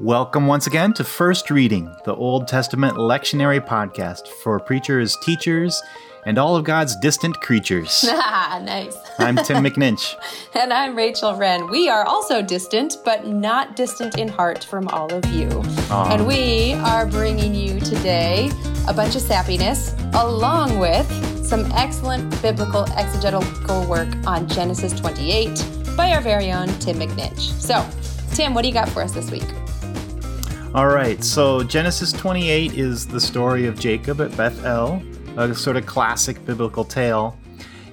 Welcome once again to First Reading, the Old Testament lectionary podcast for preachers, teachers, and all of God's distant creatures. Ah, nice. I'm Tim McNinch. and I'm Rachel Wren. We are also distant, but not distant in heart from all of you. Aww. And we are bringing you today a bunch of sappiness along with some excellent biblical exegetical work on Genesis 28 by our very own Tim McNinch. So, Tim, what do you got for us this week? All right, so Genesis 28 is the story of Jacob at Bethel, a sort of classic biblical tale.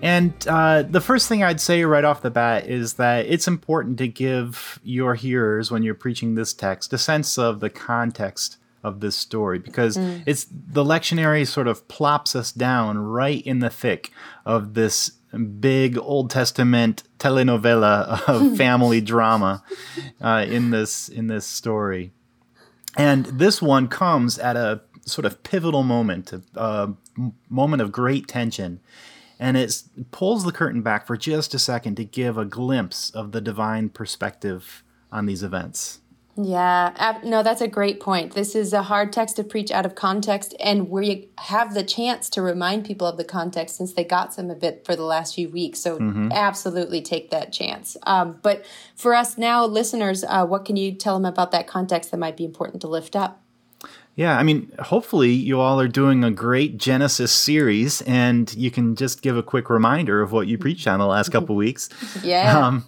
And uh, the first thing I'd say right off the bat is that it's important to give your hearers, when you're preaching this text, a sense of the context of this story because mm. it's the lectionary sort of plops us down right in the thick of this big Old Testament telenovela of family drama uh, in this in this story. And this one comes at a sort of pivotal moment, a, moment of great tension. And it pulls the curtain back for just a second to give a glimpse of the divine perspective on these events. Yeah, no, that's a great point. This is a hard text to preach out of context, and we have the chance to remind people of the context since they got some of it for the last few weeks. So, mm-hmm. absolutely take that chance. Um, but for us now, listeners, uh, what can you tell them about that context that might be important to lift up? Yeah, I mean, hopefully you all are doing a great Genesis series, and you can just give a quick reminder of what you preached on the last couple weeks. yeah. Um,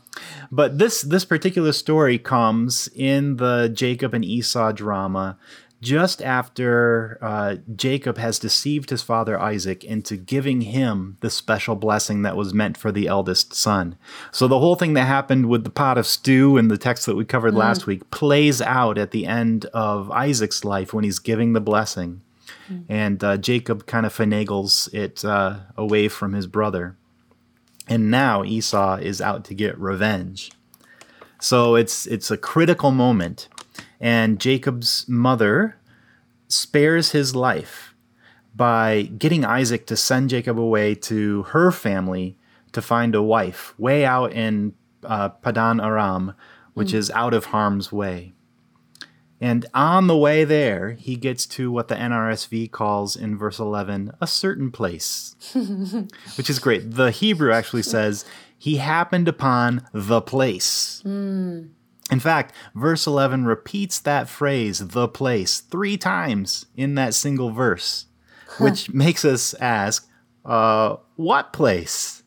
but this this particular story comes in the Jacob and Esau drama just after uh, Jacob has deceived his father Isaac into giving him the special blessing that was meant for the eldest son. So the whole thing that happened with the pot of stew and the text that we covered mm. last week plays out at the end of Isaac's life when he's giving the blessing. Mm. And uh, Jacob kind of finagles it uh, away from his brother. And now Esau is out to get revenge. So it's it's a critical moment and Jacob's mother spares his life by getting Isaac to send Jacob away to her family to find a wife way out in uh, Padan Aram, which mm. is out of harm's way. And on the way there, he gets to what the NRSV calls in verse 11 a certain place, which is great. The Hebrew actually says he happened upon the place. Mm. In fact, verse 11 repeats that phrase, the place, three times in that single verse, which makes us ask, uh, what place?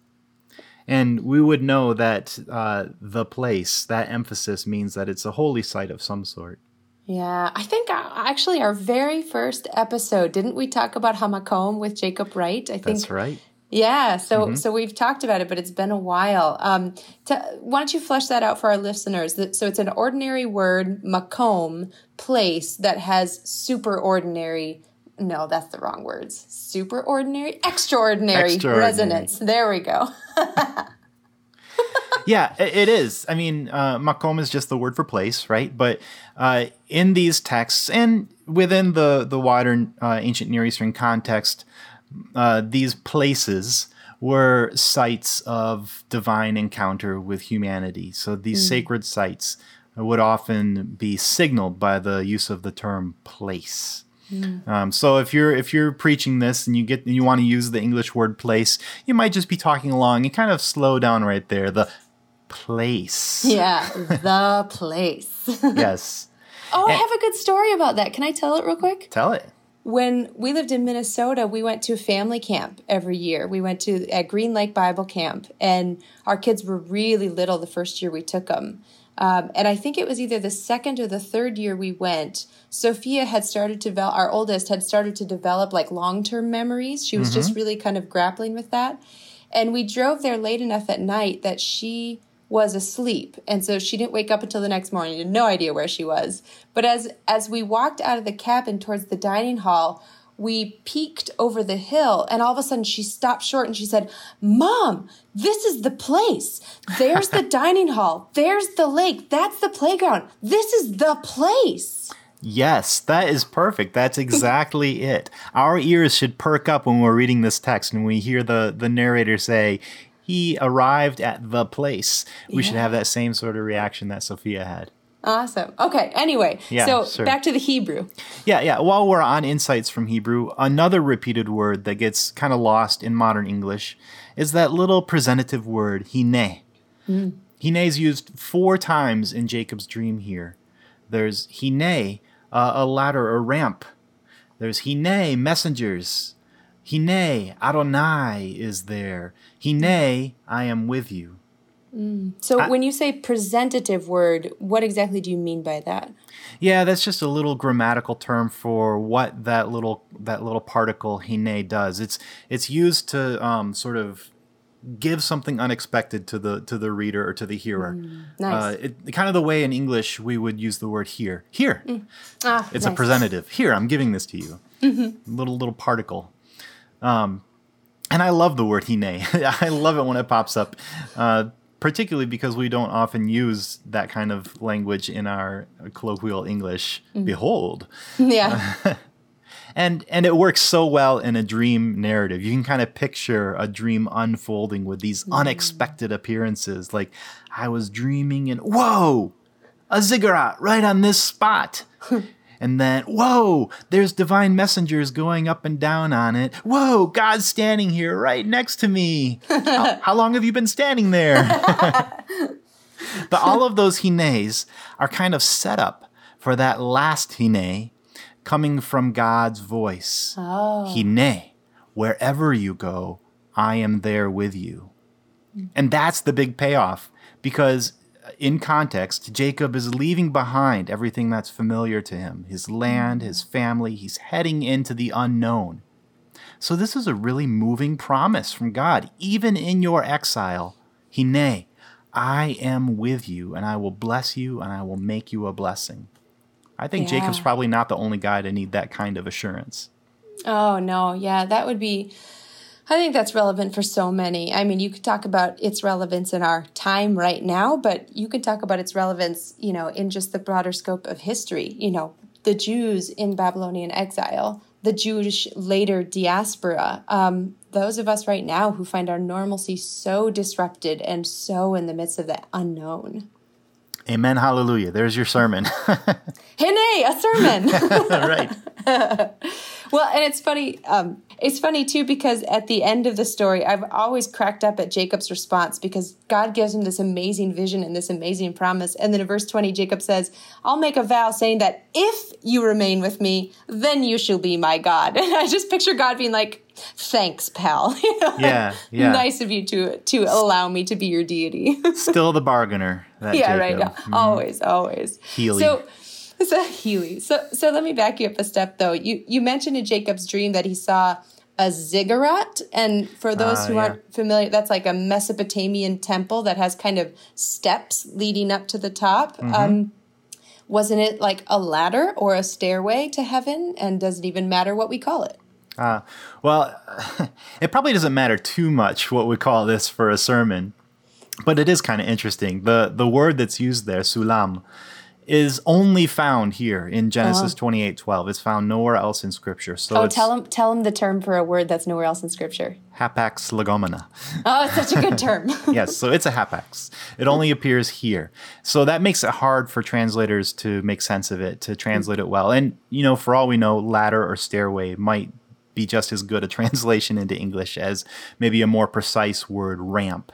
And we would know that uh, the place, that emphasis means that it's a holy site of some sort. Yeah, I think uh, actually our very first episode, didn't we talk about Hamakom with Jacob Wright? I think That's right. Yeah, so mm-hmm. so we've talked about it, but it's been a while. Um, to, why don't you flesh that out for our listeners? So it's an ordinary word, makom, place that has super ordinary. No, that's the wrong words. Super ordinary, extraordinary, extraordinary. resonance. There we go. yeah, it is. I mean, uh, makom is just the word for place, right? But uh, in these texts and within the the wider uh, ancient Near Eastern context, uh, these places were sites of divine encounter with humanity. So these mm. sacred sites would often be signaled by the use of the term place. Mm. Um, so if you're if you're preaching this and you get you want to use the English word place, you might just be talking along and kind of slow down right there. The place. Yeah, the place. yes. Oh, and, I have a good story about that. Can I tell it real quick? Tell it when we lived in Minnesota, we went to a family camp every year. We went to at Green Lake Bible Camp, and our kids were really little the first year we took them. Um, and I think it was either the second or the third year we went. Sophia had started to develop, our oldest had started to develop like long term memories. She was mm-hmm. just really kind of grappling with that. And we drove there late enough at night that she was asleep. And so she didn't wake up until the next morning. Had no idea where she was. But as as we walked out of the cabin towards the dining hall we peeked over the hill and all of a sudden she stopped short and she said mom this is the place. There's the dining hall. There's the lake. That's the playground. This is the place. Yes, that is perfect. That's exactly it. Our ears should perk up when we're reading this text and we hear the, the narrator say, he arrived at the place. We yeah. should have that same sort of reaction that Sophia had. Awesome. Okay. Anyway, Yeah, so sure. back to the Hebrew. Yeah, yeah. While we're on insights from Hebrew, another repeated word that gets kind of lost in modern English is that little presentative word, hine. Hine is used four times in Jacob's dream here. There's hine, uh, a ladder a ramp. There's hine, messengers. Hine, Adonai is there. Hine, I am with you. So when you say presentative word, what exactly do you mean by that? Yeah, that's just a little grammatical term for what that little that little particle hine does. It's it's used to um, sort of give something unexpected to the to the reader or to the hearer. nice. Uh, it, kind of the way in English we would use the word here. Here, Ah, it's a presentative. Here, I'm giving this to you. Mm-hmm. Little little particle. Um, and I love the word hine. I love it when it pops up, uh, particularly because we don't often use that kind of language in our colloquial English. Behold, Yeah. and and it works so well in a dream narrative. You can kind of picture a dream unfolding with these unexpected appearances. Like I was dreaming, and whoa, a ziggurat right on this spot. And then, whoa, there's divine messengers going up and down on it. Whoa, God's standing here right next to me. how, how long have you been standing there? but all of those hines are kind of set up for that last hine coming from God's voice. Oh. Hine, wherever you go, I am there with you. And that's the big payoff because in context, Jacob is leaving behind everything that's familiar to him his land, his family. He's heading into the unknown. So, this is a really moving promise from God. Even in your exile, Hine, I am with you, and I will bless you, and I will make you a blessing. I think Yeah. Jacob's probably not the only guy to need that kind of assurance. Oh no, yeah, that would be. I think that's relevant for so many. I mean, you could talk about its relevance in our time right now, but you could talk about its relevance, you know, in just the broader scope of history. You know, the Jews in Babylonian exile, the Jewish later diaspora, um, those of us right now who find our normalcy so disrupted and so in the midst of the unknown. Amen. Hallelujah. There's your sermon. Hine, a sermon. right. Well, and it's funny. Um, it's funny too because at the end of the story, I've always cracked up at Jacob's response because God gives him this amazing vision and this amazing promise, and then in verse twenty, Jacob says, "I'll make a vow saying that if you remain with me, then you shall be my God." And I just picture God being like, "Thanks, pal. You know, Yeah, yeah. nice of you to to allow me to be your deity." Still the bargainer. That yeah, Jacob. right. Mhm. Always, always. Healy. So, so Healy. So, so let me back you up a step, though. You you mentioned in Jacob's dream that he saw a ziggurat, and for those Ah, who yeah. aren't familiar, that's like a Mesopotamian temple that has kind of steps leading up to the top. Mm-hmm. Um, wasn't it like a ladder or a stairway to heaven? And does it even matter what we call it? Uh, well, it probably doesn't matter too much what we call this for a sermon, but it is kind of interesting. The the word that's used there, sulam, is only found here in Genesis uh-huh. twenty eight twelve. It's found nowhere else in Scripture. So Oh, tell him tell him the term for a word that's nowhere else in Scripture. hapax legomena. Oh, it's such a good term. yes, so it's a hapax. It only appears here. So that makes it hard for translators to make sense of it, to translate it well. And, you know, for all we know, ladder or stairway might be just as good a translation into English as maybe a more precise word, ramp.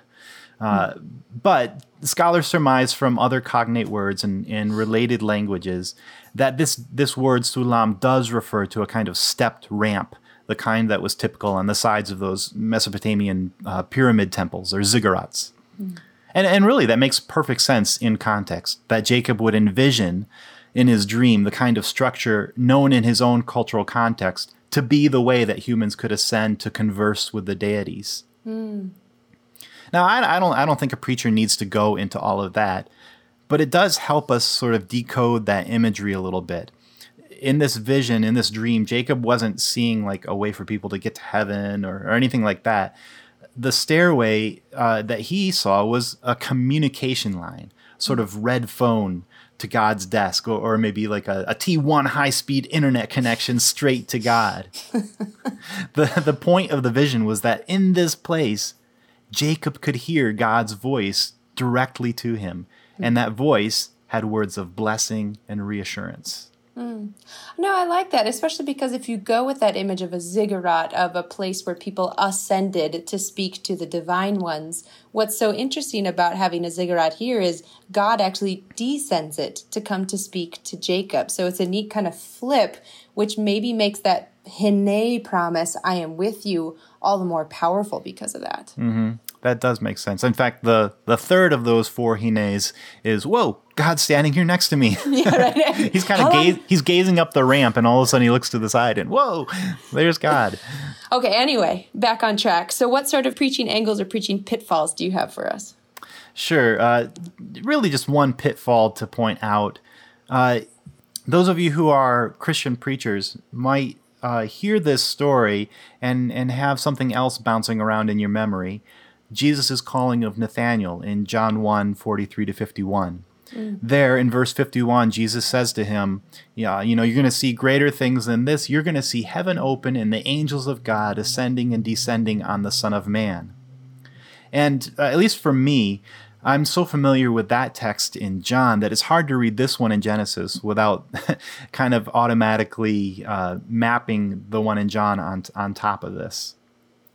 Uh, but scholars surmise from other cognate words and, and related languages that this, this word sulam does refer to a kind of stepped ramp, the kind that was typical on the sides of those Mesopotamian uh, pyramid temples or ziggurats. And, and really, that makes perfect sense in context that Jacob would envision in his dream the kind of structure known in his own cultural context to be the way that humans could ascend to converse with the deities. Now, I, I don't, I don't think a preacher needs to go into all of that, but it does help us sort of decode that imagery a little bit. In this vision, in this dream, Jacob wasn't seeing like a way for people to get to heaven or, or anything like that. The stairway uh, that he saw was a communication line, sort of red phone to God's desk, or, or maybe like a, a T1 high speed internet connection straight to God. the, the point of the vision was that in this place, Jacob could hear God's voice directly to him. And that voice had words of blessing and reassurance. Mm. No, I like that, especially because if you go with that image of a ziggurat, of a place where people ascended to speak to the divine ones, what's so interesting about having a ziggurat here is God actually descends it to come to speak to Jacob. So it's a neat kind of flip, which maybe makes that Hine promise, I am with you, all the more powerful because of that. Mm-hmm that does make sense. In fact, the the third of those four hines is whoa, God's standing here next to me. Yeah, right. he's kind of gaze, he's gazing up the ramp, and all of a sudden he looks to the side, and whoa, there's God. okay. Anyway, back on track. So, what sort of preaching angles or preaching pitfalls do you have for us? Sure. Uh, really, just one pitfall to point out. Uh, those of you who are Christian preachers might uh, hear this story and and have something else bouncing around in your memory. Jesus' calling of Nathanael in John 1 43 to 51. Mm. There in verse 51, Jesus says to him, Yeah, you know, you're going to see greater things than this. You're going to see heaven open and the angels of God ascending and descending on the Son of Man. And uh, at least for me, I'm so familiar with that text in John that it's hard to read this one in Genesis without kind of automatically uh, mapping the one in John on, on top of this.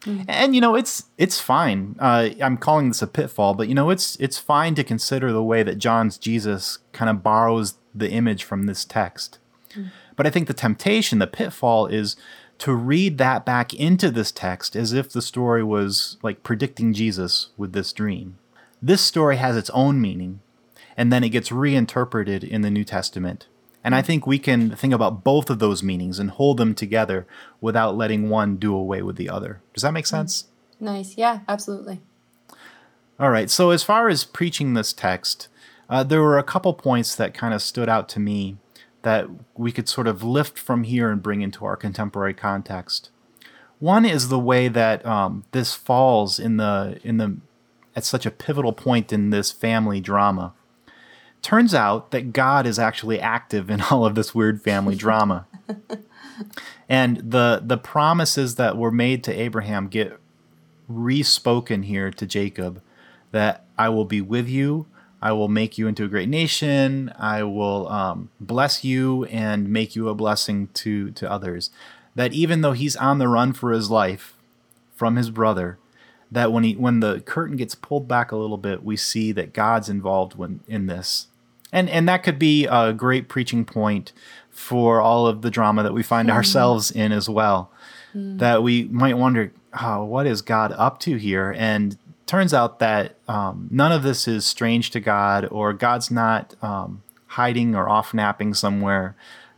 Mm. And you know, it's it's fine. Uh, I'm calling this a pitfall, but you know, it's it's fine to consider the way that John's Jesus kind of borrows the image from this text. Mm. But I think the temptation, the pitfall, is to read that back into this text as if the story was like predicting Jesus with this dream. This story has its own meaning, and then it gets reinterpreted in the New Testament and I think we can think about both of those meanings and hold them together without letting one do away with the other. Does that make mm. sense? Nice. Yeah, absolutely. All right. So, as far as preaching this text, uh, there were a couple points that kind of stood out to me that we could sort of lift from here and bring into our contemporary context. One is the way that um, this falls in the in the at such a pivotal point in this family drama. Turns out that God is actually active in all of this weird family drama. and the the promises that were made to Abraham get respoken here to Jacob that I will be with you, I will make you into a great nation, I will um, bless you and make you a blessing to to others. That even though he's on the run for his life from his brother, that when he when the curtain gets pulled back a little bit, we see that God's involved when in this. And and that could be a great preaching point for all of the drama that we find mm. ourselves in as well. Mm. That we might wonder, oh, what is God up to here? And turns out that um, none of this is strange to God, or God's not um, hiding or off napping somewhere.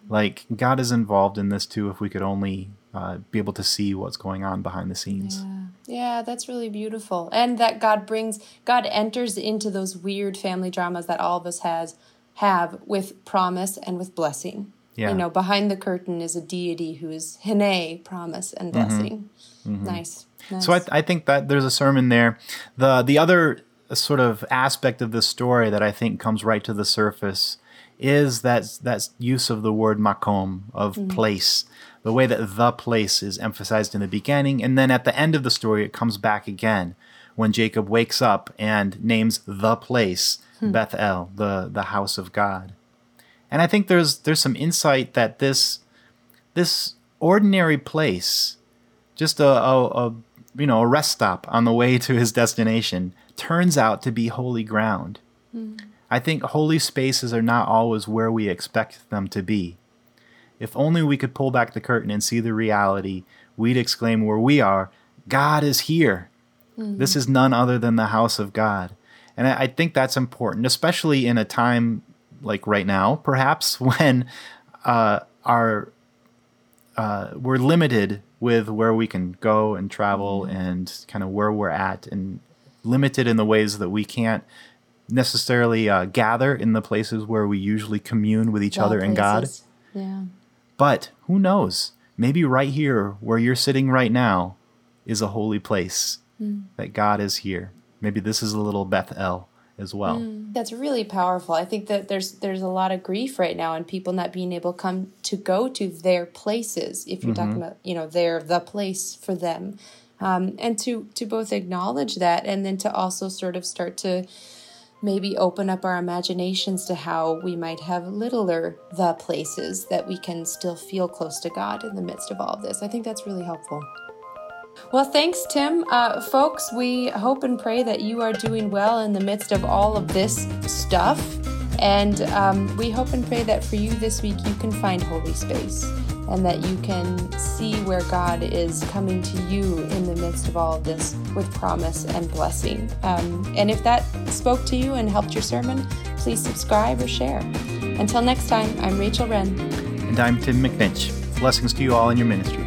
Like God is involved in this too. If we could only uh, be able to see what's going on behind the scenes. Yeah. yeah, that's really beautiful. And that God brings, God enters into those weird family dramas that all of us has have with promise and with blessing. Yeah. You know, behind the curtain is a deity who is Hine, promise and mm-hmm. blessing. Mm-hmm. Mm-hmm. Nice, nice. So I, I think that there's a sermon there. The the other sort of aspect of this story that I think comes right to the surface is that that use of the word makom of mm-hmm. place the way that the place is emphasized in the beginning, and then at the end of the story, it comes back again when Jacob wakes up and names the place hmm. Bethel, the the house of God. And I think there's there's some insight that this this ordinary place, just a, a, a you know a rest stop on the way to his destination, turns out to be holy ground. Hmm. I think holy spaces are not always where we expect them to be. If only we could pull back the curtain and see the reality, we'd exclaim where we are, God is here. Mm-hmm. This is none other than the house of God. And I, I think that's important, especially in a time like right now, perhaps, when uh, our uh, we're limited with where we can go and travel mm-hmm. and kind of where we're at, and limited in the ways that we can't necessarily uh, gather in the places where we usually commune with each other places. and God. Yeah. But who knows? Maybe right here, where you're sitting right now, is a holy place mm. that God is here. Maybe this is a little Bethel as well. Mm, that's really powerful. I think that there's there's a lot of grief right now and people not being able to come to go to their places. If you're mm-hmm. talking about, you know, they're the place for them, um, and to to both acknowledge that and then to also sort of start to maybe open up our imaginations to how we might have littler the places that we can still feel close to God in the midst of all of this. I think that's really helpful. Well, thanks, Tim. Uh, folks, we hope and pray that you are doing well in the midst of all of this stuff. And um, we hope and pray that for you this week you can find holy space and that you can see where God is coming to you in the midst of all of this with promise and blessing. Um, and if that spoke to you and helped your sermon, please subscribe or share. Until next time, I'm Rachel Wren. And I'm Tim McNinch. Blessings to you all in your ministry.